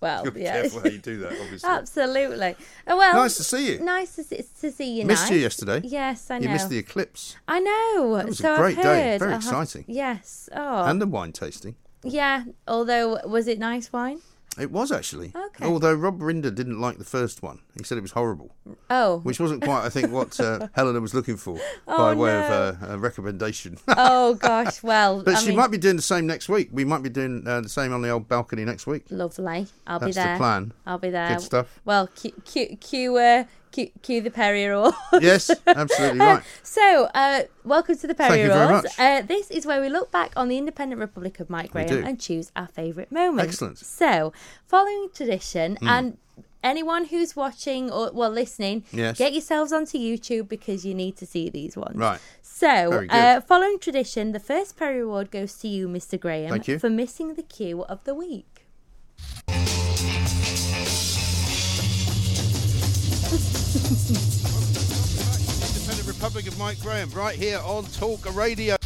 Well, You've got to be yeah. careful how you do that, <laughs> obviously. Absolutely. Uh, Well, Nice to see you. Nice to see, to see you. Missed you yesterday. Yes, I know. You missed the eclipse. I know. It was a great I've day. heard. Very have- exciting. Yes. Oh. And the wine tasting. yeah. Although, was it nice wine? It was actually. Okay. Although Rob Rinder didn't like the first one. He said it was horrible. Oh. Which wasn't quite, I think, what uh, <laughs> Helena was looking for Oh, by way no. of uh, a recommendation. <laughs> oh gosh. Well, <laughs> But I she mean, might be doing the same next week. We might be doing uh, the same on the old balcony next week. Lovely. I'll be there. That's the plan. I'll be there. Good stuff. Well, cue, cue, cue, uh, cue, cue the Perrier Awards. <laughs> Yes, absolutely right. So, uh, welcome to the Thank Perrier you very Awards. much. Uh, this is where we look back on the independent Republic of Mike Graham and choose our favourite moments. Excellent. So, following tradition, Mm. and anyone who's watching or well listening, Yes. get yourselves onto YouTube because you need to see these ones. Right. So, uh, following tradition, the first Perrier Award goes to you, Mr. Graham, you. for missing the cue of the week. Republic of Mike Graham, right here on Talk Radio.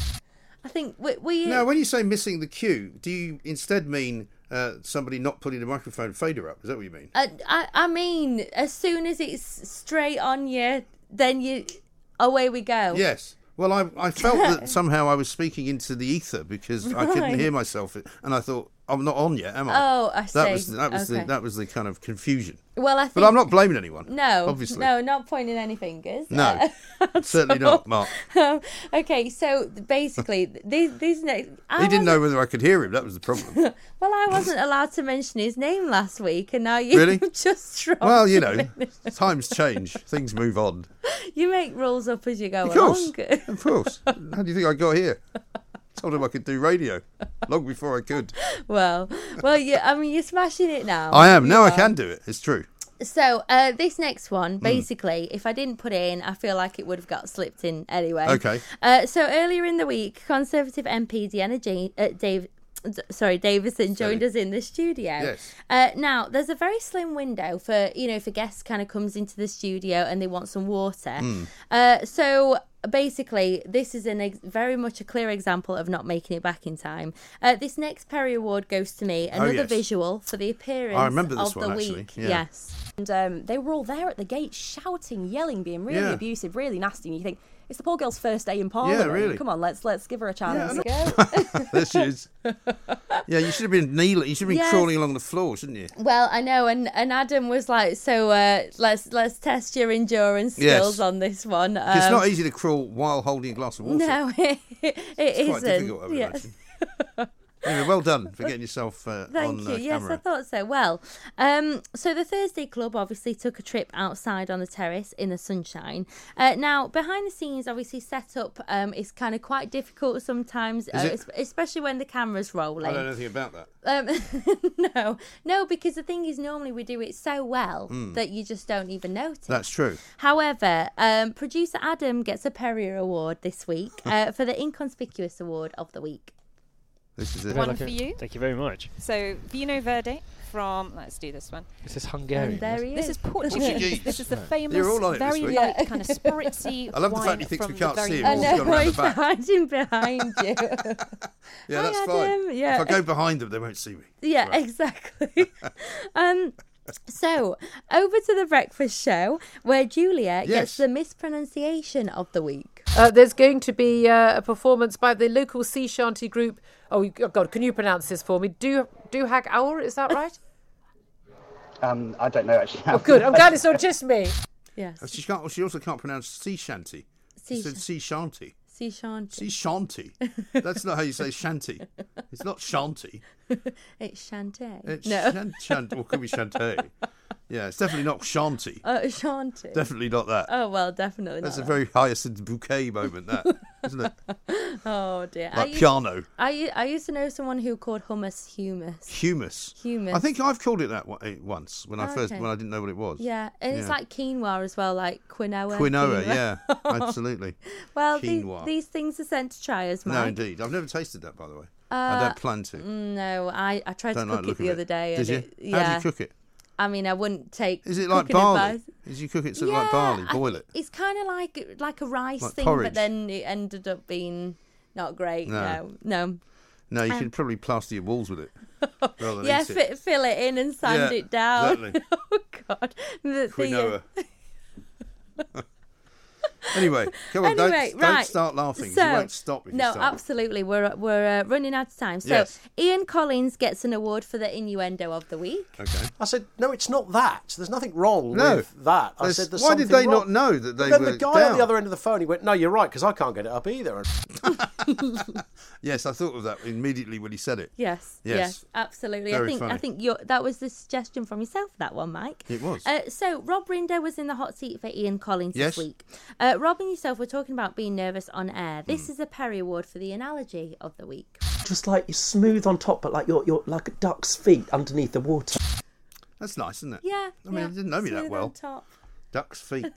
I think we. we Now, when you say missing the cue, do you instead mean uh, somebody not putting the microphone fader up? Is that what you mean? I, I, I mean, as soon as it's straight on you, then you away we go. Yes. Well, I, I felt that <laughs> somehow I was speaking into the ether because I couldn't hear myself, and I thought I'm not on yet, am I? Oh, I That see. was that was Okay. the that was the kind of confusion. Well, I think. But I'm not blaming anyone. No, obviously. no, not pointing any fingers. No, Uh, <laughs> certainly not, Mark. Um, <laughs> okay, so basically, these these next. I he didn't know whether I could hear him. That was the problem. <laughs> Well, I wasn't allowed to mention his name last week, and now you Really? just dropped well, you know, times change, things move on. you make rules up as you go Of course, along. of course. How do you think I got here? Told him I could do radio long before I could. <laughs> well, well, yeah. I mean, you're smashing it now. I am You now. I can do it. It's true. So uh, this next one, Hmm. basically, if I didn't put it in, I feel like it would have got slipped in anyway. Okay. Uh, so earlier in the week, Conservative MP Dehenna Jane, uh, Dave. Sorry, Davison joined us in the studio. Yes. Uh, now, there's a very slim window for you know if a guest kind of comes into the studio and they want some water. Hmm. Uh, so basically, this is an ex- very much a clear example of not making it back in time. Uh, this next Perry Award goes to me. Another Oh, yes. visual for the appearance remember this of one, the actually. week. Yeah. Yes. And um, they were all there at the gate shouting, yelling, being really Yeah. abusive, really nasty. And you think, it's the poor girl's first day in Parliament. Yeah, really. Come on, let's let's give her a chance. <laughs> <laughs> there she is. Yeah, you should have been kneeling. You should have been Yes. crawling along the floor, shouldn't you? Well, I know, and, and Adam was like, so uh, let's let's test your endurance Yes. skills on this one. it's Um, not easy to crawl while holding a glass of water. No, it, <laughs> it It's quite isn't. difficult, I would Yes. Anyway, well done for getting yourself uh, <laughs> Thank on you. uh, yes, camera. I thought so. Well, um, so the Thursday Club obviously took a trip outside on the terrace in the sunshine. Uh, now, behind the scenes, obviously set up um, is kind of quite difficult sometimes, uh, Is it? es- especially when the camera's rolling. I don't know anything about that. Um, <laughs> no, no, because the thing is, normally we do it so well Hmm. that you just don't even notice. That's true. However, um, producer Adam gets a Perrier Award this week <laughs> uh, for the Inconspicuous Award of the Week. This is it. One for you. Thank you very much. So Vinho Verde from. Let's do this one. This is Hungarian. There he This is. is Portuguese. <laughs> this is the famous, You're all on it this very week. light, <laughs> kind of spritzy. I love the fact wine he thinks we from can't the see very him. I know, gone round he's <laughs> hiding behind you. Yeah, that's Hi, fine. Adam. Yeah. If I go behind them, they won't see me. Yeah, exactly. um, so over to the breakfast show where Julia Yes. gets the mispronunciation of the week. Uh, there's going to be uh, a performance by the local sea shanty group. Oh you- oh, God, can you pronounce this for me? Do Duhag Aur, is that right? <laughs> Um, I don't know actually. oh, good. I'm glad it's not <laughs> just me. Yes. Oh, She can't. She also can't pronounce sea shanty. Sea she said shan- sea shanty. Sea shanty. Sea shanty. That's not how you say shanty. It's not shanty. <laughs> It's Shantae. It's no. shan, shan, or could be shanty. Yeah, it's definitely not shanty. Uh, <laughs> shanty. Definitely not that. Oh well, definitely That's a not. very hyacinth bouquet moment, that <laughs> isn't it? that. Oh dear. I Like used- piano. I used to know someone who called hummus humus. Humus. Humus. I think I've called it that eh, once when I first Okay. when I didn't know what it was. Yeah, and it's like quinoa as well, like quinoa. quinoa. Yeah, <laughs> absolutely. well, these, Quinoa. these things are sent to try us, Mike. No, indeed. I've never tasted that, by the way. I Uh, don't plan to. No, I, I tried Don't to like cook the it the other day. Did and you? It, How yeah. do you cook it? I mean, I wouldn't take. Is it like barley? advice. Is you cook it sort of like barley? Boil it? It's kind of like like a rice Like thing, porridge. but then it ended up being not great. No. No, no. No, you Um, probably plaster your walls with it. <laughs> yeah, it. fill it in and sand Yeah, it down. exactly. <laughs> oh God, the, the, Quinoa. <laughs> Anyway, come on, Anyway, don't, don't start laughing. So, you won't stop if you no, start. absolutely. We're we're uh, running out of time. So Yes. Ian Collins gets an award for the innuendo of the week. Okay. I said, no, it's not that. There's nothing wrong No. with that. I said, there's why did something they not know that they But then were the guy on the other end of the phone, he went, no, you're right, because I can't get it up either. <laughs> <laughs> Yes, I thought of that immediately when he said it. Yes, Yes. yes, absolutely. I Very think I funny. think your that was the suggestion from yourself that one, Mike. It was. Uh, so Rob Rinder was in the hot seat for Ian Collins Yes. this week. Uh, Rob and yourself were talking about being nervous on air. This is a Perry Award for the analogy of the week. Just like you're smooth on top, but like you're you're like a duck's feet underneath the water. That's nice, isn't it? Yeah, I mean, yeah, I didn't know me that well. on top. Duck's feet. <laughs>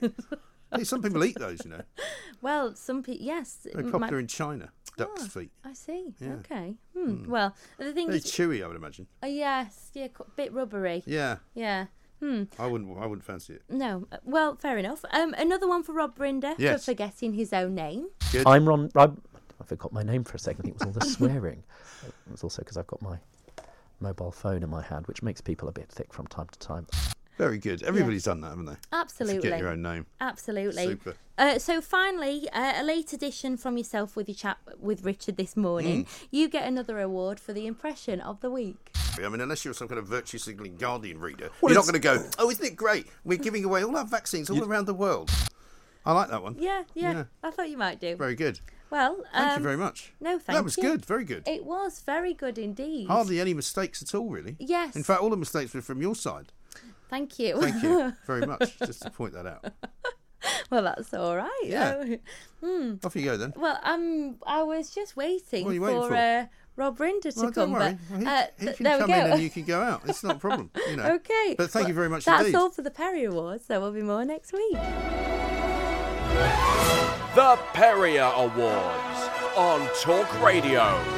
hey, some people eat those, you know. <laughs> Well, some people, yes, Very it popular might- in China. Duck's feet. I see. Yeah. Okay. Hmm. Well, the thing Very is, chewy, I would imagine. uh, yes, yeah, a bit rubbery. Yeah. Yeah. Hmm. I wouldn't. I wouldn't fancy it. No. uh, Well, fair enough. Um, another one for Rob Rinder Yes. for forgetting his own name. I'm Ron. I, I forgot my name for a second. I think it was all the swearing. It was also because I've got my mobile phone in my hand, which makes people a bit thick from time to time. Very good. Everybody's done that, haven't they? Absolutely. Forget your own name. Absolutely. Super. Uh, so finally, uh, a late addition from yourself with your chat with Richard this morning. Mm. You get another award for the impression of the week. I mean, unless you're some kind of virtue signalling Guardian reader, Well, you're not going to go. <laughs> Oh, isn't it great? We're giving away all our vaccines all around the world. I like that one. Yeah, yeah, Yeah. I thought you might do. Very good. Well, Thank you um, very much. No, thank you. That was you. good. Very good. It was very good indeed. Hardly any mistakes at all, really. Yes. In fact, all the mistakes were from your side. Thank you. Thank you <laughs> very much. Just to point that out. <laughs> well, that's all right. Yeah. <laughs> Hmm. Off you go then. Well, um, I was just waiting What are you waiting for? Uh, Rob Rinder to Well, come. don't worry. But, He, uh, he th- can there we come go. in and you can go out. It's not a problem. You know. Okay. But thank you very much That's indeed. all for the Perry Awards. There will be more next week. The Perrier Awards on Talk Radio.